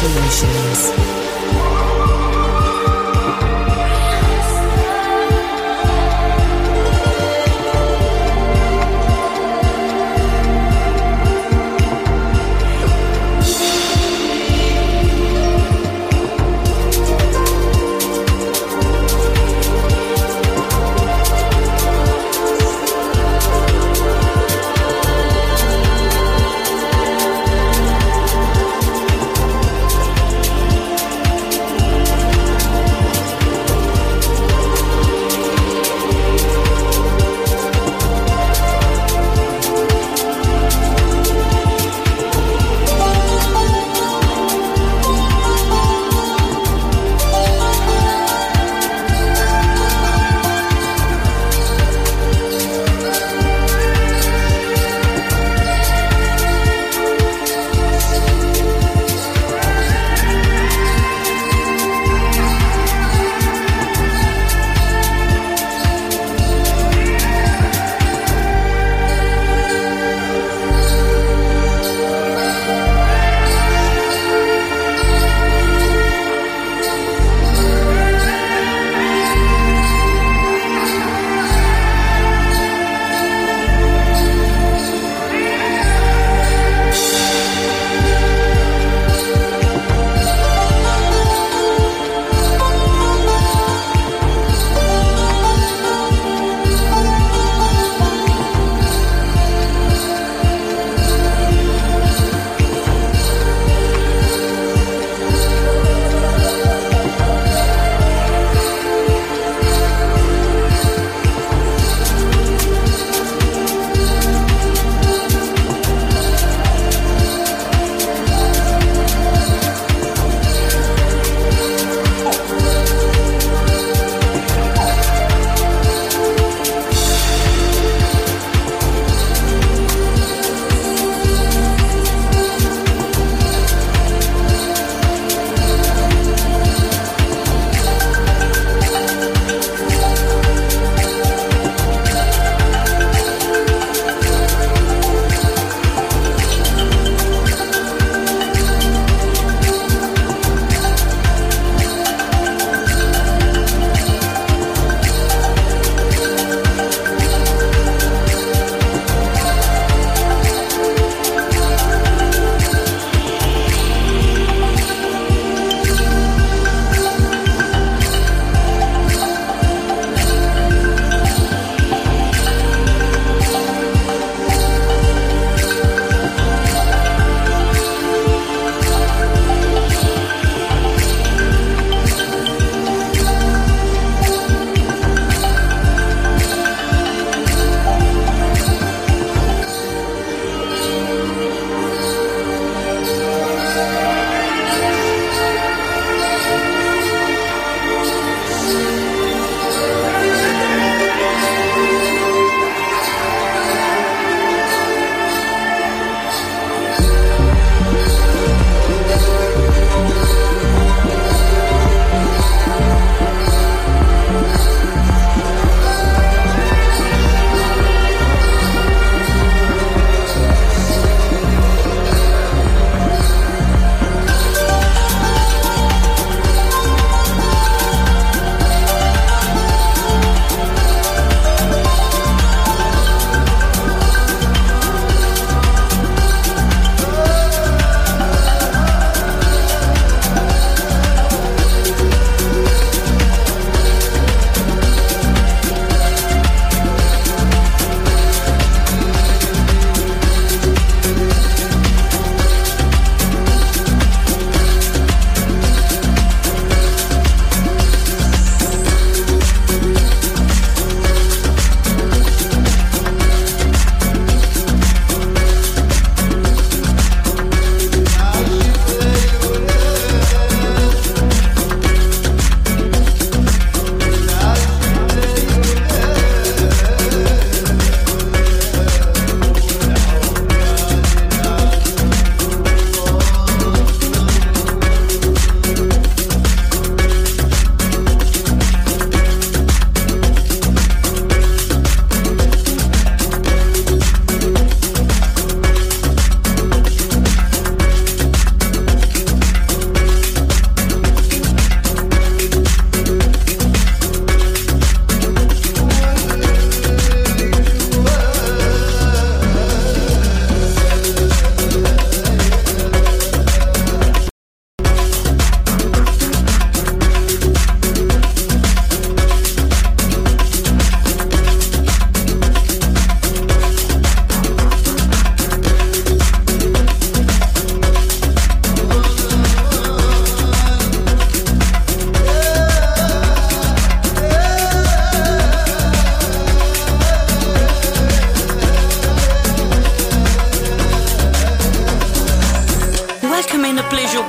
Solutions.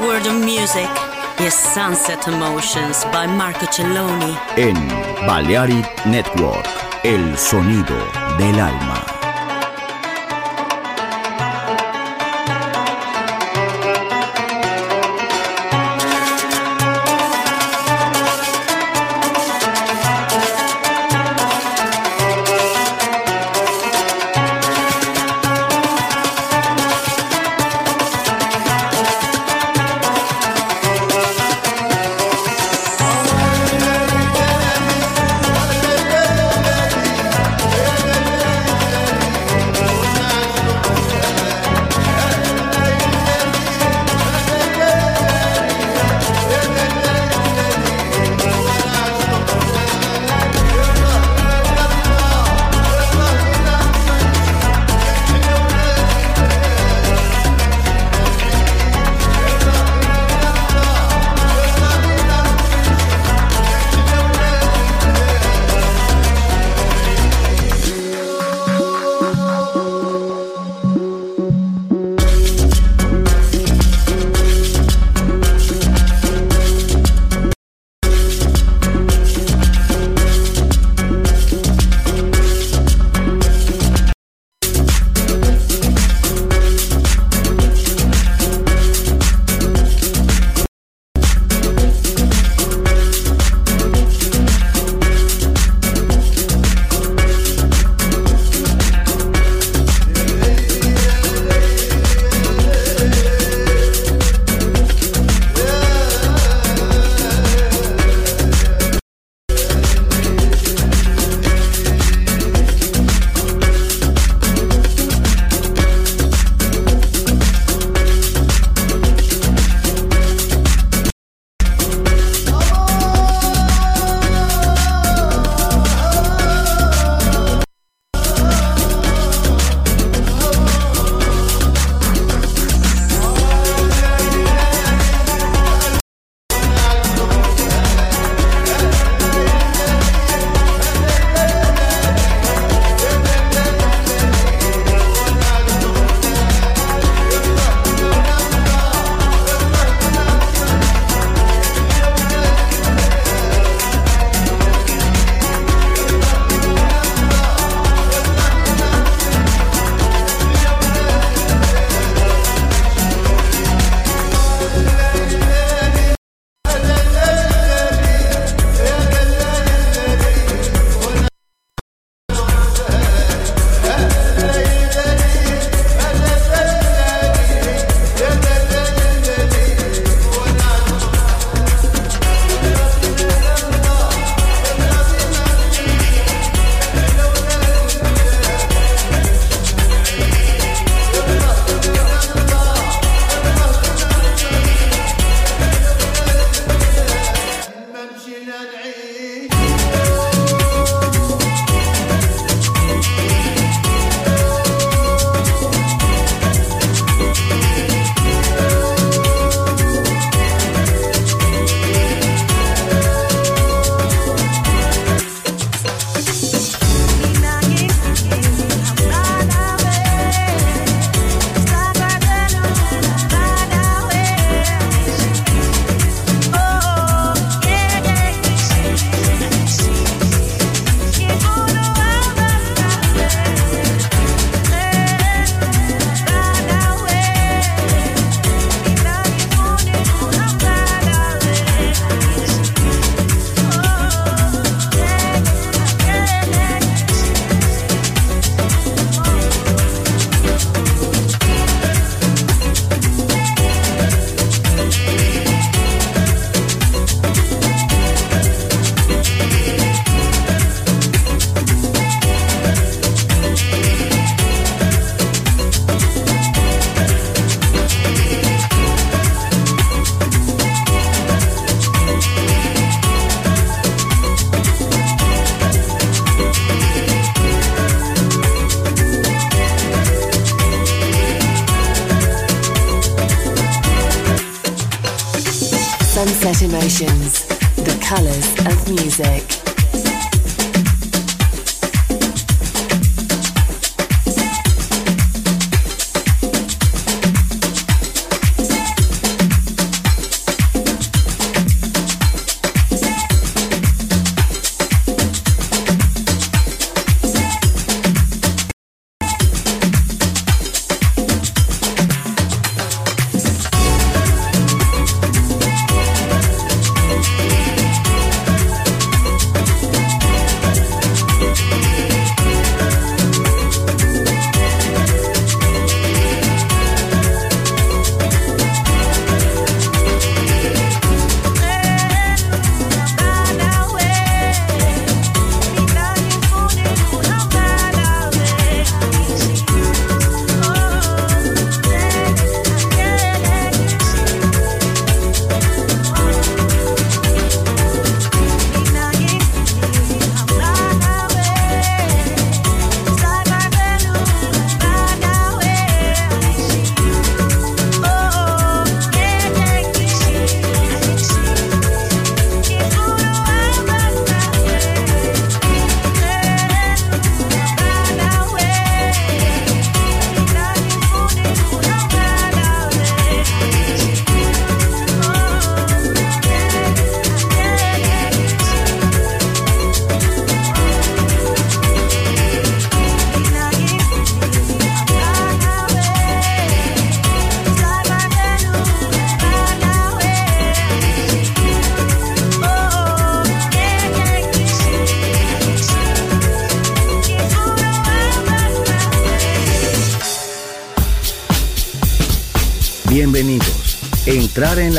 World of music is Sunset Emotions by Marco Celloni. En Balearic Network, el sonido del alma.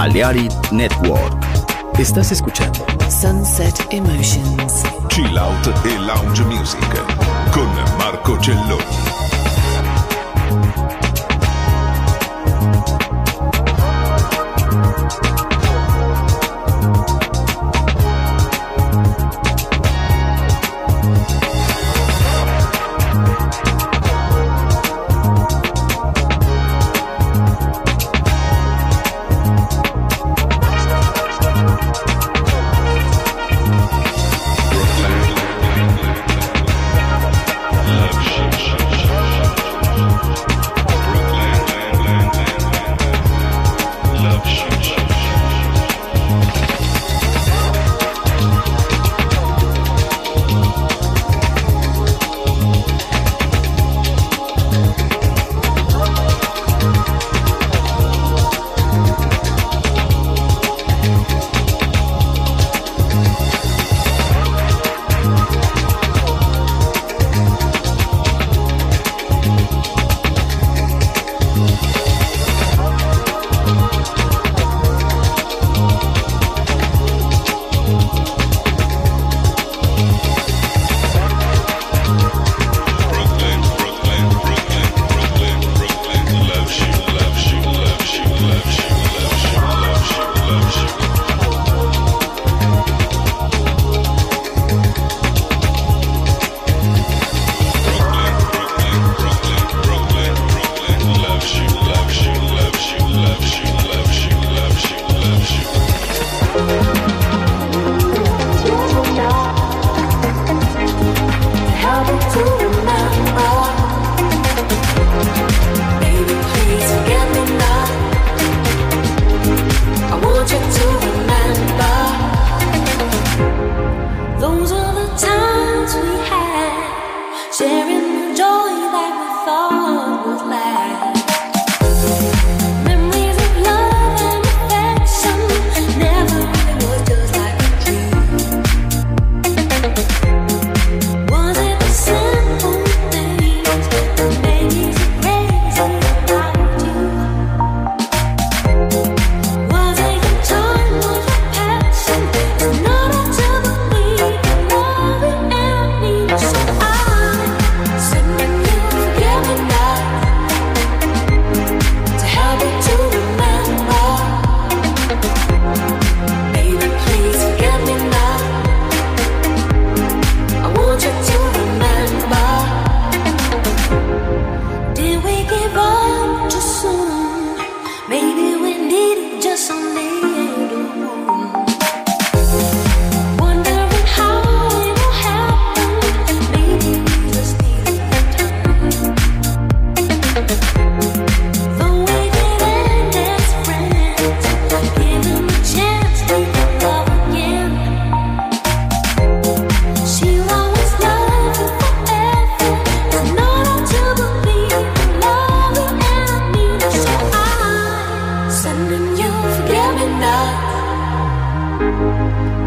Balearic Network. Estás escuchando Sunset Emotions. Chill Out e Lounge Music con Marco Celloni.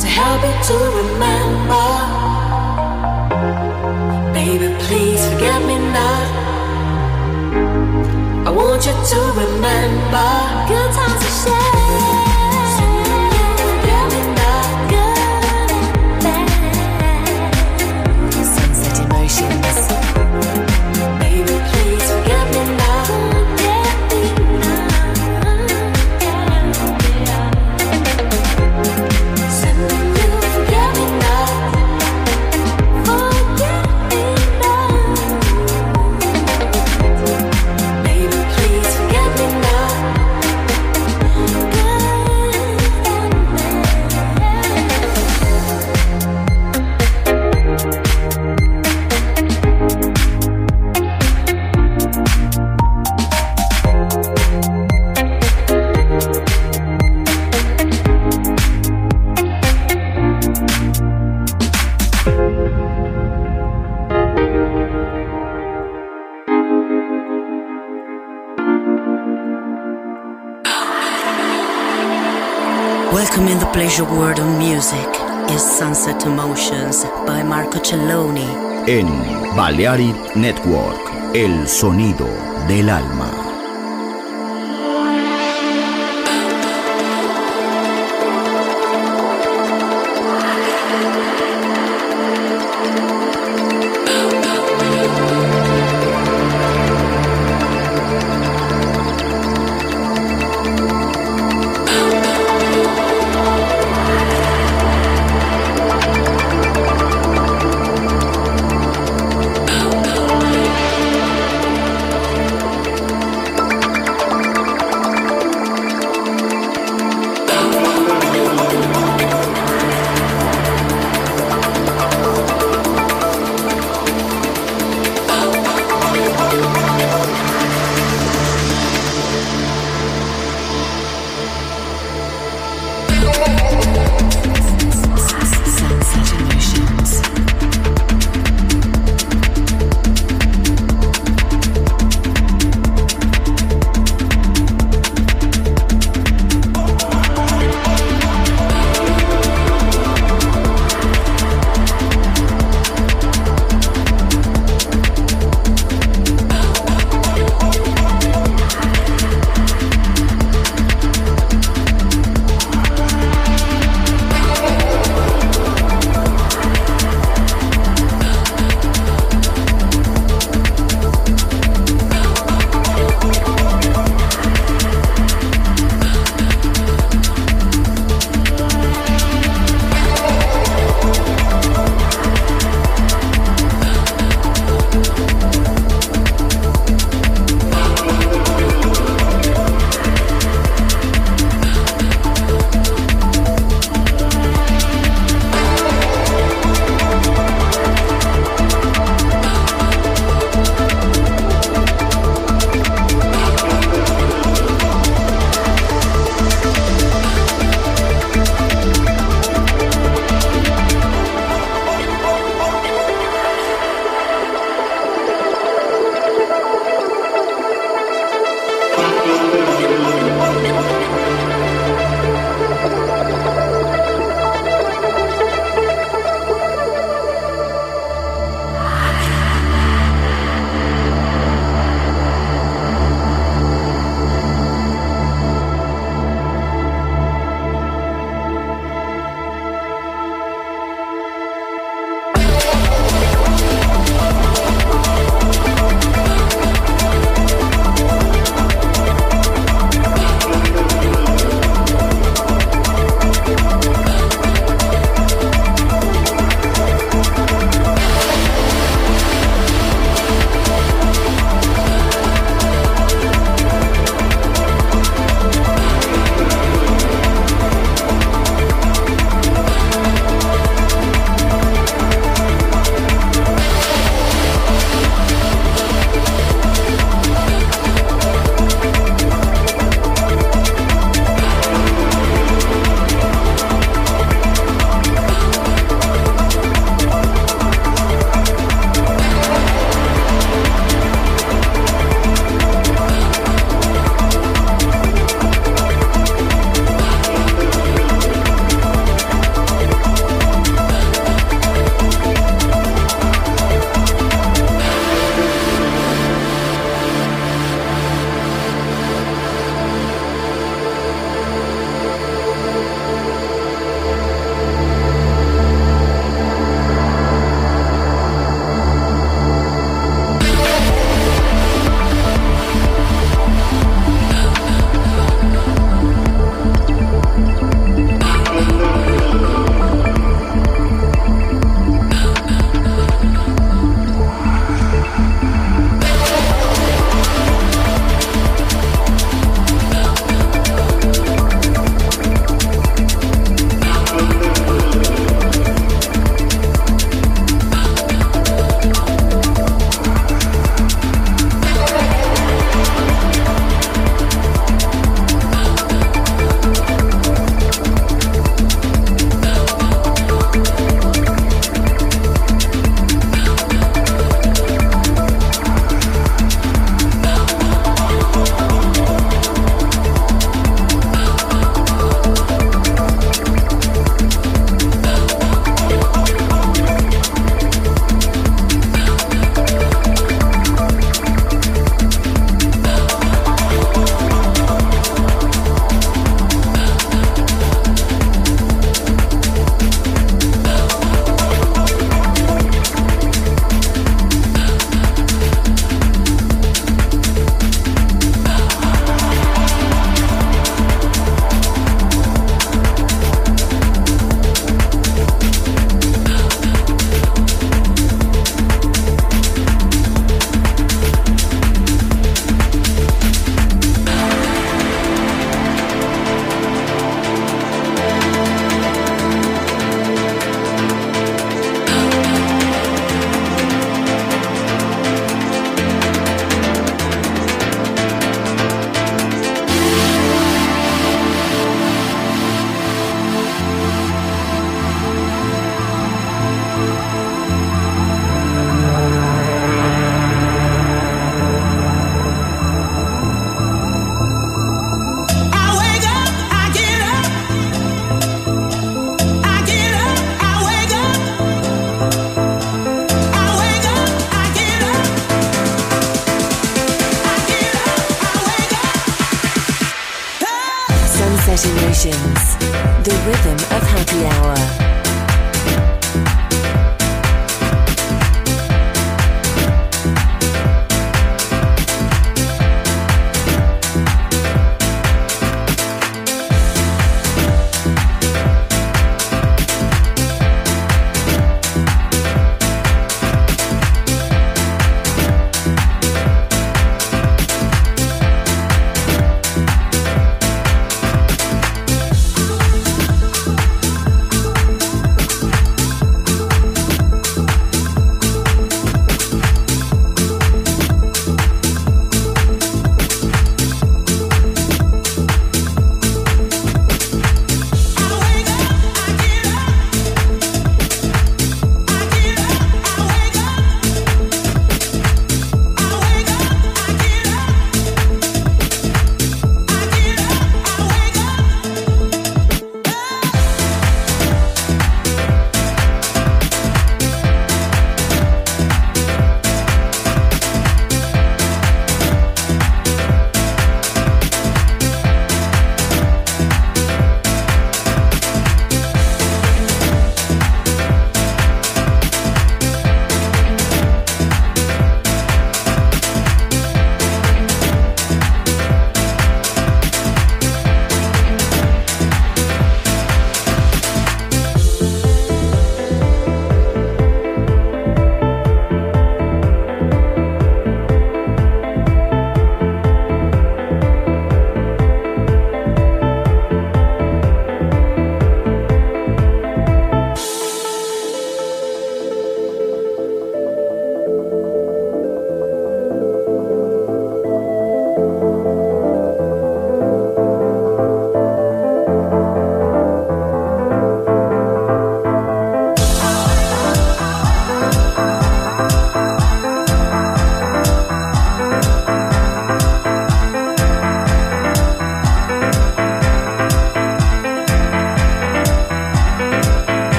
to help you to remember. Baby, please forget me now. I want you to remember good times to share. Your World of Music is Sunset Emotions by Marco Celloni. En Balearic Network, el sonido del alma. The rhythm of happy hour.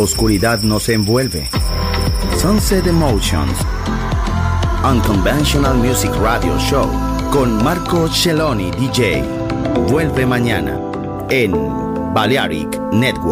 Oscuridad nos envuelve. Sunset Emotions. Unconventional Music Radio Show con Marco Celloni DJ. Vuelve mañana en Balearic Network.